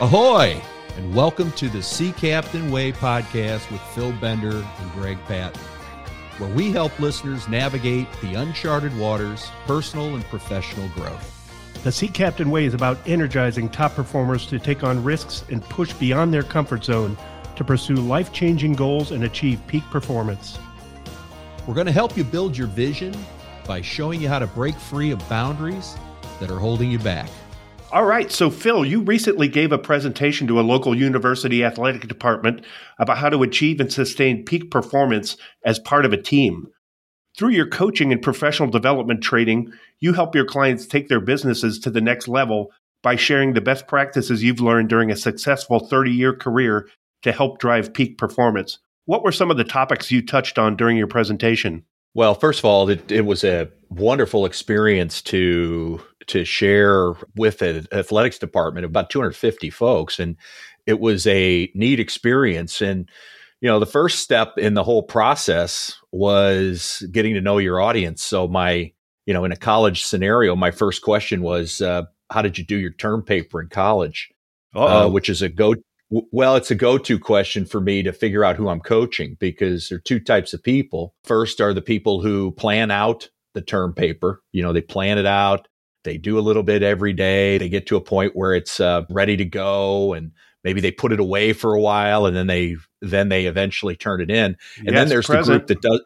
Ahoy! And welcome to the Sea Captain Way podcast with Phil Bender and Greg Patton, where we help listeners navigate the uncharted waters, personal and professional growth. The Sea Captain Way is about energizing top performers to take on risks and push beyond their comfort zone to pursue life changing goals and achieve peak performance. We're going to help you build your vision by showing you how to break free of boundaries that are holding you back. All right. So, Phil, you recently gave a presentation to a local university athletic department about how to achieve and sustain peak performance as part of a team. Through your coaching and professional development training, you help your clients take their businesses to the next level by sharing the best practices you've learned during a successful 30 year career to help drive peak performance. What were some of the topics you touched on during your presentation? Well, first of all, it, it was a wonderful experience to to share with an athletics department of about 250 folks, and it was a neat experience. And you know, the first step in the whole process was getting to know your audience. So my, you know, in a college scenario, my first question was, uh, "How did you do your term paper in college?" Uh, which is a go well, it's a go to question for me to figure out who I'm coaching because there are two types of people. First are the people who plan out the term paper. You know, they plan it out, they do a little bit every day, they get to a point where it's uh, ready to go and maybe they put it away for a while and then they then they eventually turn it in. And yes, then there's present. the group that does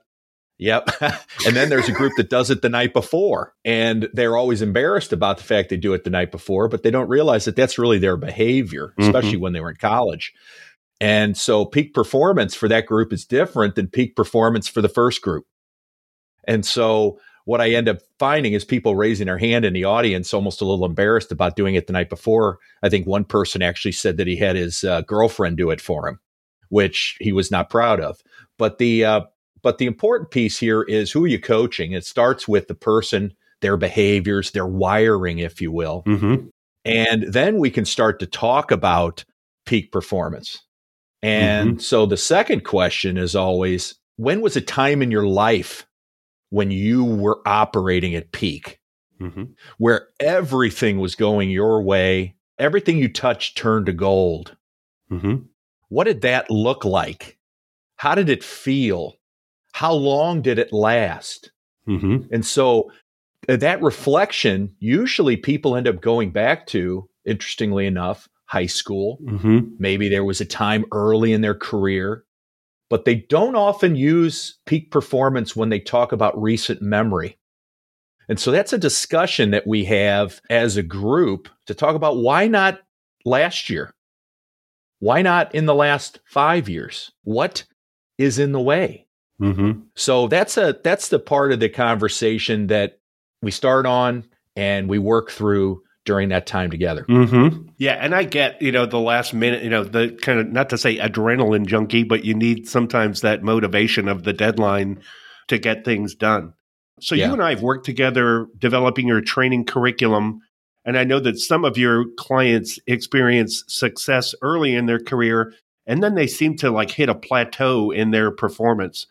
Yep. and then there's a group that does it the night before. And they're always embarrassed about the fact they do it the night before, but they don't realize that that's really their behavior, mm-hmm. especially mm-hmm. when they were in college. And so peak performance for that group is different than peak performance for the first group. And so what I end up finding is people raising their hand in the audience, almost a little embarrassed about doing it the night before. I think one person actually said that he had his uh, girlfriend do it for him, which he was not proud of. But the uh, but the important piece here is who are you coaching? It starts with the person, their behaviors, their wiring, if you will. Mm-hmm. And then we can start to talk about peak performance. And mm-hmm. so the second question is always when was a time in your life when you were operating at peak, mm-hmm. where everything was going your way, everything you touched turned to gold? Mm-hmm. What did that look like? How did it feel? how long did it last? Mm-hmm. And so uh, that reflection, usually people end up going back to, interestingly enough, high school. Mm-hmm. Maybe there was a time early in their career, but they don't often use peak performance when they talk about recent memory. And so that's a discussion that we have as a group to talk about why not last year? Why not in the last five years? What is in the way? Mm-hmm. So that's a that's the part of the conversation that we start on and we work through during that time together. Mm-hmm. Yeah, and I get you know the last minute, you know the kind of not to say adrenaline junkie, but you need sometimes that motivation of the deadline to get things done. So yeah. you and I have worked together developing your training curriculum. And I know that some of your clients experience success early in their career and then they seem to like hit a plateau in their performance.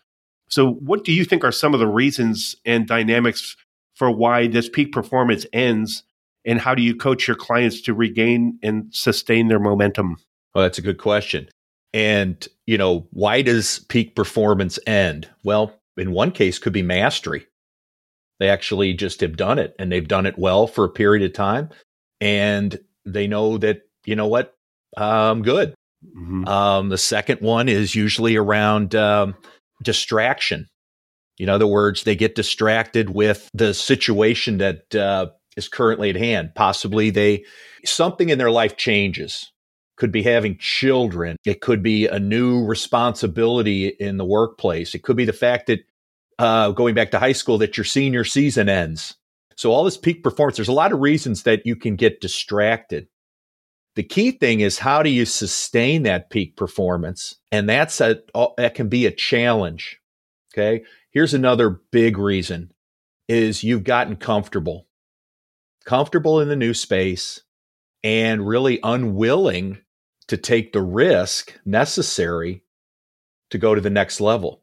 So, what do you think are some of the reasons and dynamics for why this peak performance ends? And how do you coach your clients to regain and sustain their momentum? Well, that's a good question. And, you know, why does peak performance end? Well, in one case, could be mastery. They actually just have done it and they've done it well for a period of time. And they know that, you know what, I'm good. Mm-hmm. Um, the second one is usually around um, distraction. In other words, they get distracted with the situation that uh, is currently at hand. Possibly they something in their life changes. Could be having children. It could be a new responsibility in the workplace. It could be the fact that uh, going back to high school that your senior season ends. So all this peak performance. There's a lot of reasons that you can get distracted. The key thing is how do you sustain that peak performance? And that's a that can be a challenge. Okay? Here's another big reason is you've gotten comfortable. Comfortable in the new space and really unwilling to take the risk necessary to go to the next level.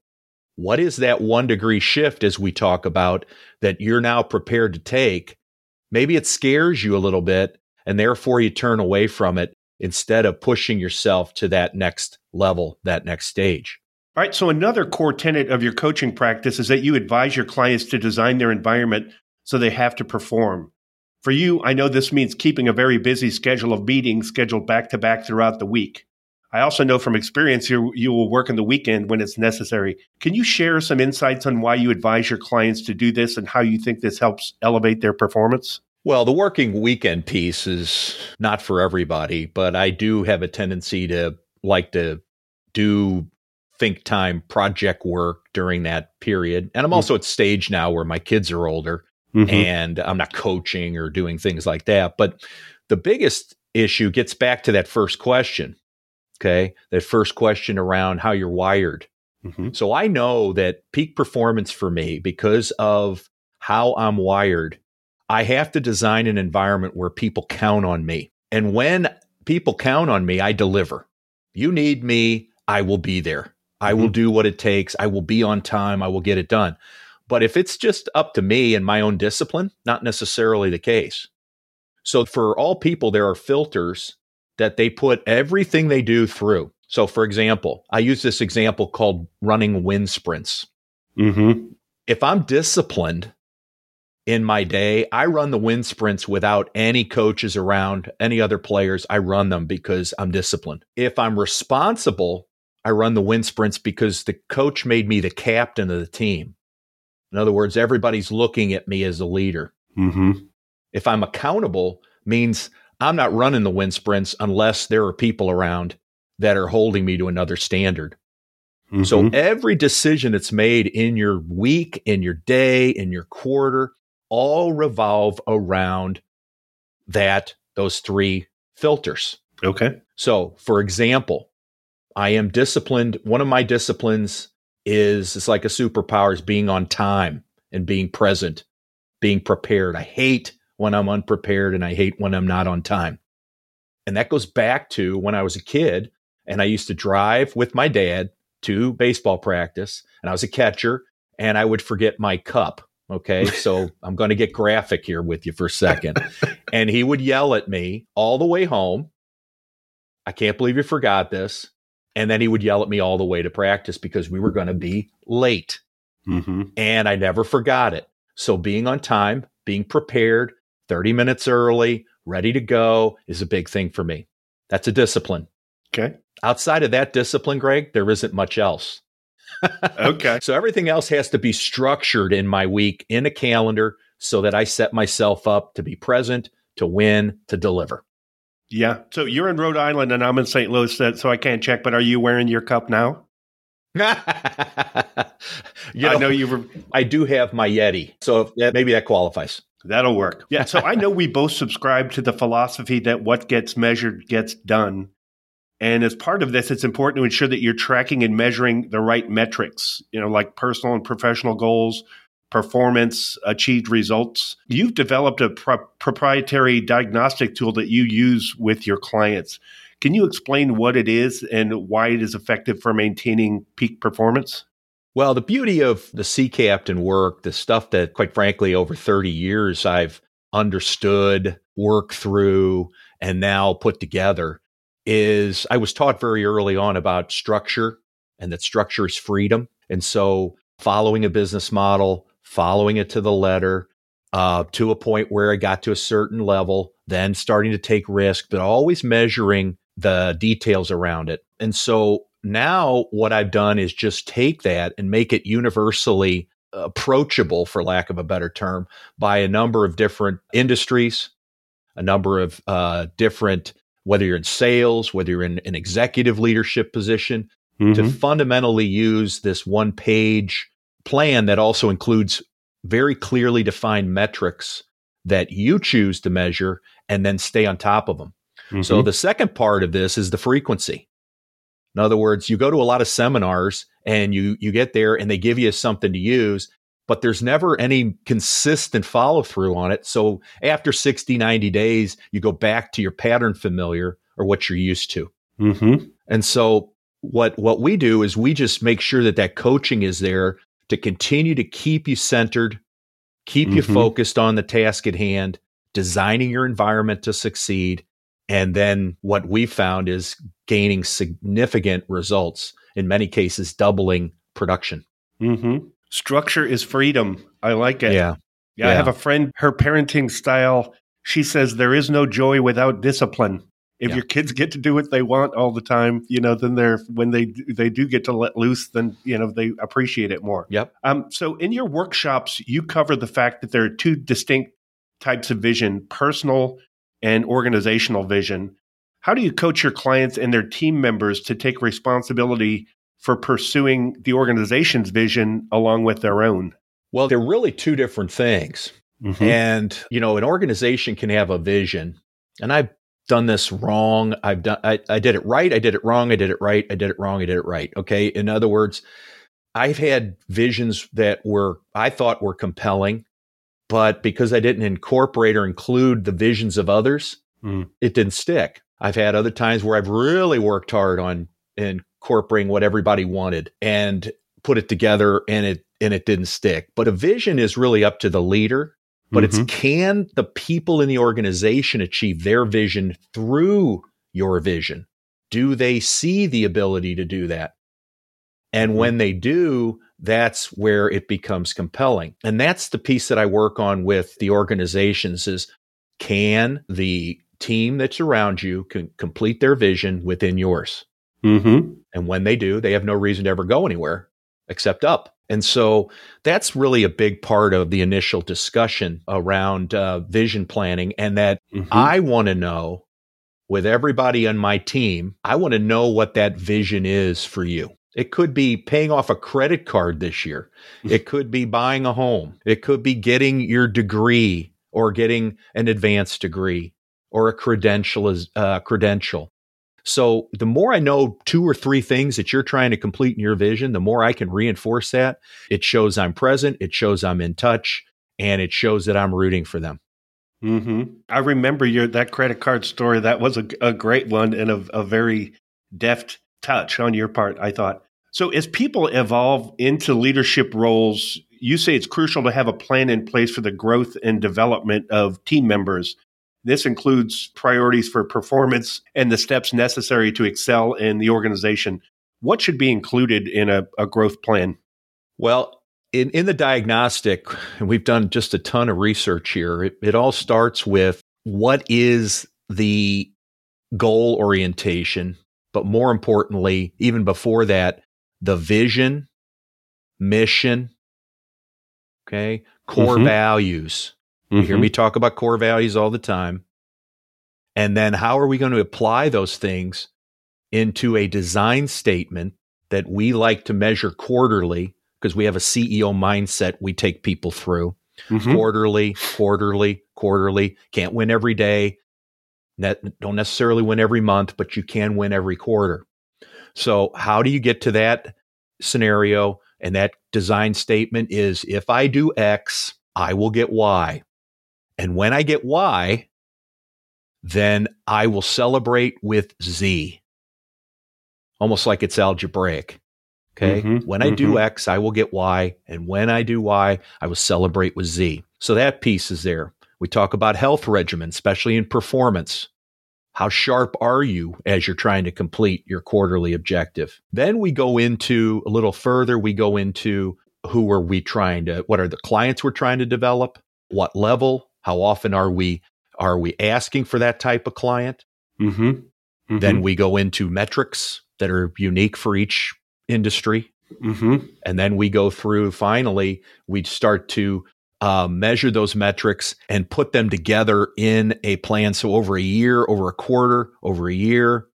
What is that 1 degree shift as we talk about that you're now prepared to take? Maybe it scares you a little bit and therefore you turn away from it. instead of pushing yourself to that next level, that next stage. All right. So, another core tenet of your coaching practice is that you advise your clients to design their environment so they have to perform. For you, I know this means keeping a very busy schedule of meetings scheduled back to back throughout the week. I also know from experience you, you will work on the weekend when it's necessary. Can you share some insights on why you advise your clients to do this and how you think this helps elevate their performance? Well, the working weekend piece is not for everybody, but I do have a tendency to like to do think time project work during that period. And I'm mm-hmm. also at stage now where my kids are older mm-hmm. and I'm not coaching or doing things like that. But the biggest issue gets back to that first question. Okay. That first question around how you're wired. Mm-hmm. So I know that peak performance for me, because of how I'm wired, I have to design an environment where people count on me. And when people count on me, I deliver. You need me, I will be there. I mm-hmm. will do what it takes. I will be on time. I will get it done. But if it's just up to me and my own discipline, not necessarily the case. So for all people, there are filters that they put everything they do through. So, for example, I use this example called running wind sprints. Mm-hmm. If I'm disciplined, in my day. I run the wind sprints without any coaches around, any other players. I run them because I'm disciplined. If I'm responsible, I run the wind sprints because the coach made me the captain of the team. In other words, everybody's looking at me as a leader. Mm-hmm. If I'm accountable, means I'm not running the wind sprints unless there are people around that are holding me to another standard. Mm-hmm. So every decision that's made in your week, in your day, in your quarter all revolve around that those three filters. Okay. So, for example, I am disciplined. One of my disciplines is it's like a superpower is being on time and being present, being prepared. I hate when I'm unprepared and I hate when I'm not on time. And that goes back to when I was a kid and I used to drive with my dad to baseball practice and I was a catcher and I would forget my cup Okay. So I'm going to get graphic here with you for a second. and he would yell at me all the way home. I can't believe you forgot this. And then he would yell at me all the way to practice because we were going to be late. Mm-hmm. And I never forgot it. So being on time, being prepared, 30 minutes early, ready to go is a big thing for me. That's a discipline. Okay. Outside of that discipline, Greg, there isn't much else okay. So everything else has to be structured in my week in a calendar so that I set myself up to be present, to win, to deliver. Yeah. So you're in Rhode Island and I'm in St. Louis, so I can't check, but are you wearing your cup now? you know, I know you were. I do have my Yeti, so maybe that qualifies. That'll work. Yeah. So I know we both subscribe to the philosophy that what gets measured gets done. And as part of this, it's important to ensure that you're tracking and measuring the right metrics, you know, like personal and professional goals, performance, achieved results. You've developed a pro- proprietary diagnostic tool that you use with your clients. Can you explain what it is and why it is effective for maintaining peak performance? Well, the beauty of the Sea Captain work, the stuff that, quite frankly, over 30 years I've understood, worked through, and now put together is I was taught very early on about structure and that structure is freedom. And so following a business model, following it to the letter, uh, to a point where I got to a certain level, then starting to take risk, but always measuring the details around it. And so now what I've done is just take that and make it universally approachable, for lack of a better term, by a number of different industries, a number of uh, different whether you're in sales, whether you're in an executive leadership position, mm-hmm. to fundamentally use this one page plan that also includes very clearly defined metrics that you choose to measure and then stay on top of them. Mm-hmm. So the second part of this is the frequency. In other words, you go to a lot of seminars and you you get there and they give you something to use but there's never any consistent follow through on it. So after 60, 90 days, you go back to your pattern familiar or what you're used to. Mm-hmm. And so what, what we do is we just make sure that that coaching is there to continue to keep you centered, keep mm-hmm. you focused on the task at hand, designing your environment to succeed, And then what we found is gaining significant results, in many cases, doubling production. Mm-hmm. Structure is freedom. I like it. Yeah. yeah. Yeah. I have a friend, her parenting style, she says there is no joy without discipline. If yeah. your kids get to do what they want all the time, you know, then they're when they they do get to let loose, then you know they appreciate it more. Yep. Um. So in your workshops, you cover the fact that there are two distinct types of vision: personal and organizational vision. How do you coach your clients and their team members to take responsibility for pursuing the organization's vision along with their own? Well, they're really two different things. Mm-hmm. And, you know, an organization can have a vision. And I've done this wrong. I've done I, I did it right, I did it wrong, I did it right, I did it wrong, I did it right. Okay. In other words, I've had visions that were I thought were compelling, but because I didn't incorporate or include the visions of others, mm. it didn't stick. I've had other times where I've really worked hard on incorporating what everybody wanted and put it together and it and it didn't stick. But a vision is really up to the leader but mm-hmm. it's can the people in the organization achieve their vision through your vision? Do they see the ability to do that? And mm-hmm. when they do, that's where it becomes compelling. And that's the piece that I work on with the organizations is can the team that's around you can complete their vision within yours? Mm-hmm. And when they do, they have no reason to ever go anywhere except up. And so that's really a big part of the initial discussion around uh, vision planning. And that mm-hmm. I want to know with everybody on my team, I want to know what that vision is for you. It could be paying off a credit card this year. It could be buying a home. It could be getting your degree or getting an advanced degree or a credential uh, credential. So the more I know two or three things that you're trying to complete in your vision, the more I can reinforce that. It shows I'm present, it shows I'm in touch, and it shows that I'm rooting for them. Mm-hmm. I remember your that credit card story. That was a, a great one and a, a very deft touch on your part. I thought. So as people evolve into leadership roles, you say it's crucial to have a plan in place for the growth and development of team members. This includes priorities for performance and the steps necessary to excel in the organization. What should be included in a, a growth plan? Well, in, in the diagnostic, and we've done just a ton of research here, it, it all starts with what is the goal orientation, but more importantly, even before that, the vision, mission, okay, core mm-hmm. values. You hear mm-hmm. me talk about core values all the time. And then how are we going to apply those things into a design statement that we like to measure quarterly because we have a CEO mindset we take people through mm-hmm. quarterly, quarterly, quarterly. Can't win every day. Don't necessarily win every month, but you can win every quarter. So, how do you get to that scenario? And that design statement is if I do X, I will get Y. And when I get Y, then I will celebrate with Z. Almost like it's algebraic. Okay. Mm-hmm, when mm-hmm. I do mm-hmm. X, I will get Y. And when I do Y, I will celebrate with Z. So that piece is there. We talk about health regimen, especially in performance. How sharp are you as you're trying to complete your quarterly objective? Then we go into a little further. We go into who are we trying to, what are the clients we're trying to develop? What level? How often are we are we asking for that type of client? Mm-hmm. Mm-hmm. Then we go into metrics that are unique for each industry. Mm-hmm. And then we go through, finally, we start to uh, measure those metrics and put them together in a plan. So over a year, over a quarter, over a year,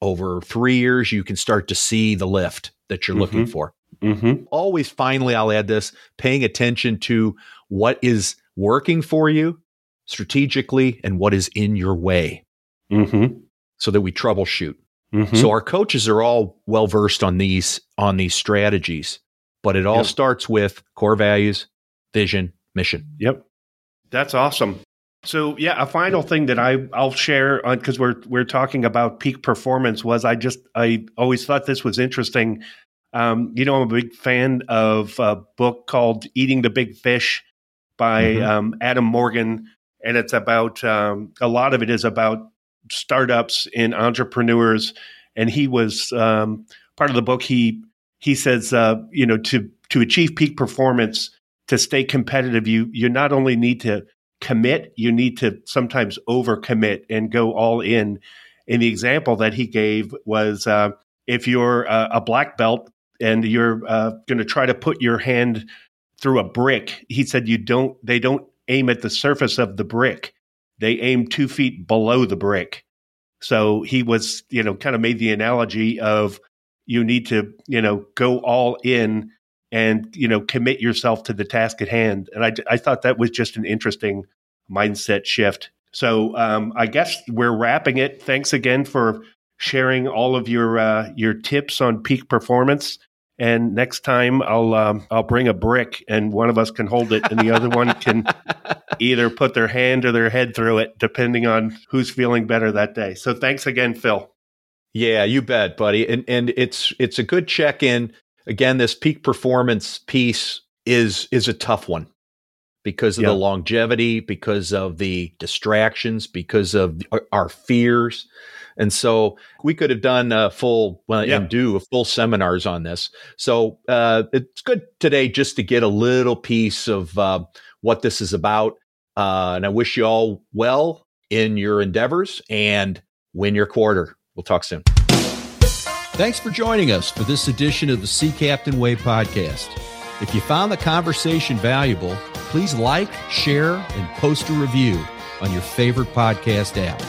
over three years, you can start to see the lift that you're looking mm-hmm. for. Mm-hmm. Always, finally, I'll add this paying attention to what is working for you strategically and what is in your way mm-hmm. so that we troubleshoot. Mm-hmm. So our coaches are all well versed on these on these strategies, but it all yep. starts with core values, vision, mission. Yep. That's awesome. So yeah, a final thing that I I'll share on because we're we're talking about peak performance was I just I always thought this was interesting. Um, you know, I'm a big fan of a book called Eating the Big Fish by mm-hmm. um, Adam Morgan, and it's about um, a lot of it is about startups and entrepreneurs, and he was um, part of the book. He he says, uh, you know, to to achieve peak performance, to stay competitive, you you not only need to commit, you need to sometimes overcommit and go all in. And the example that he gave was uh, if you're a, a, black belt and you're uh, going to try to put your hand through a brick, he said you don't. They don't aim at the surface of the brick; they aim two feet below the brick. So he was, you know, kind of made the analogy of you need to, you know, go all in and you know commit yourself to the task at hand. And I, I thought that was just an interesting mindset shift. So um, I guess we're wrapping it. Thanks again for sharing all of your uh, your tips on peak performance. And next time I'll um, I'll bring a brick, and one of us can hold it, and the other one can either put their hand or their head through it, depending on who's feeling better that day. So thanks again, Phil. Yeah, you bet, buddy. And and it's it's a good check in again, this peak performance piece is is a tough one because of the longevity, because of the distractions, because of our fears. And so we could have done a full well, yeah. and do a full seminars on this. So uh, it's good today just to get a little piece of uh, what this is about. Uh, and I wish you all well in your endeavors and win your quarter. We'll talk soon. Thanks for joining us for this edition of the Sea Captain Way podcast. If you found the conversation valuable, please like, share, and post a review on your favorite podcast app.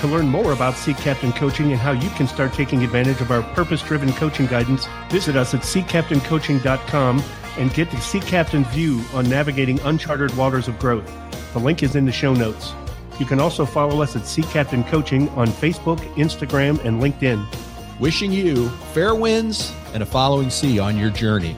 To learn more about Sea Captain Coaching and how you can start taking advantage of our purpose driven coaching guidance, visit us at seacaptaincoaching.com and get the Sea Captain view on navigating uncharted waters of growth. The link is in the show notes. You can also follow us at Sea Captain Coaching on Facebook, Instagram, and LinkedIn wishing you fair winds and a following sea on your journey.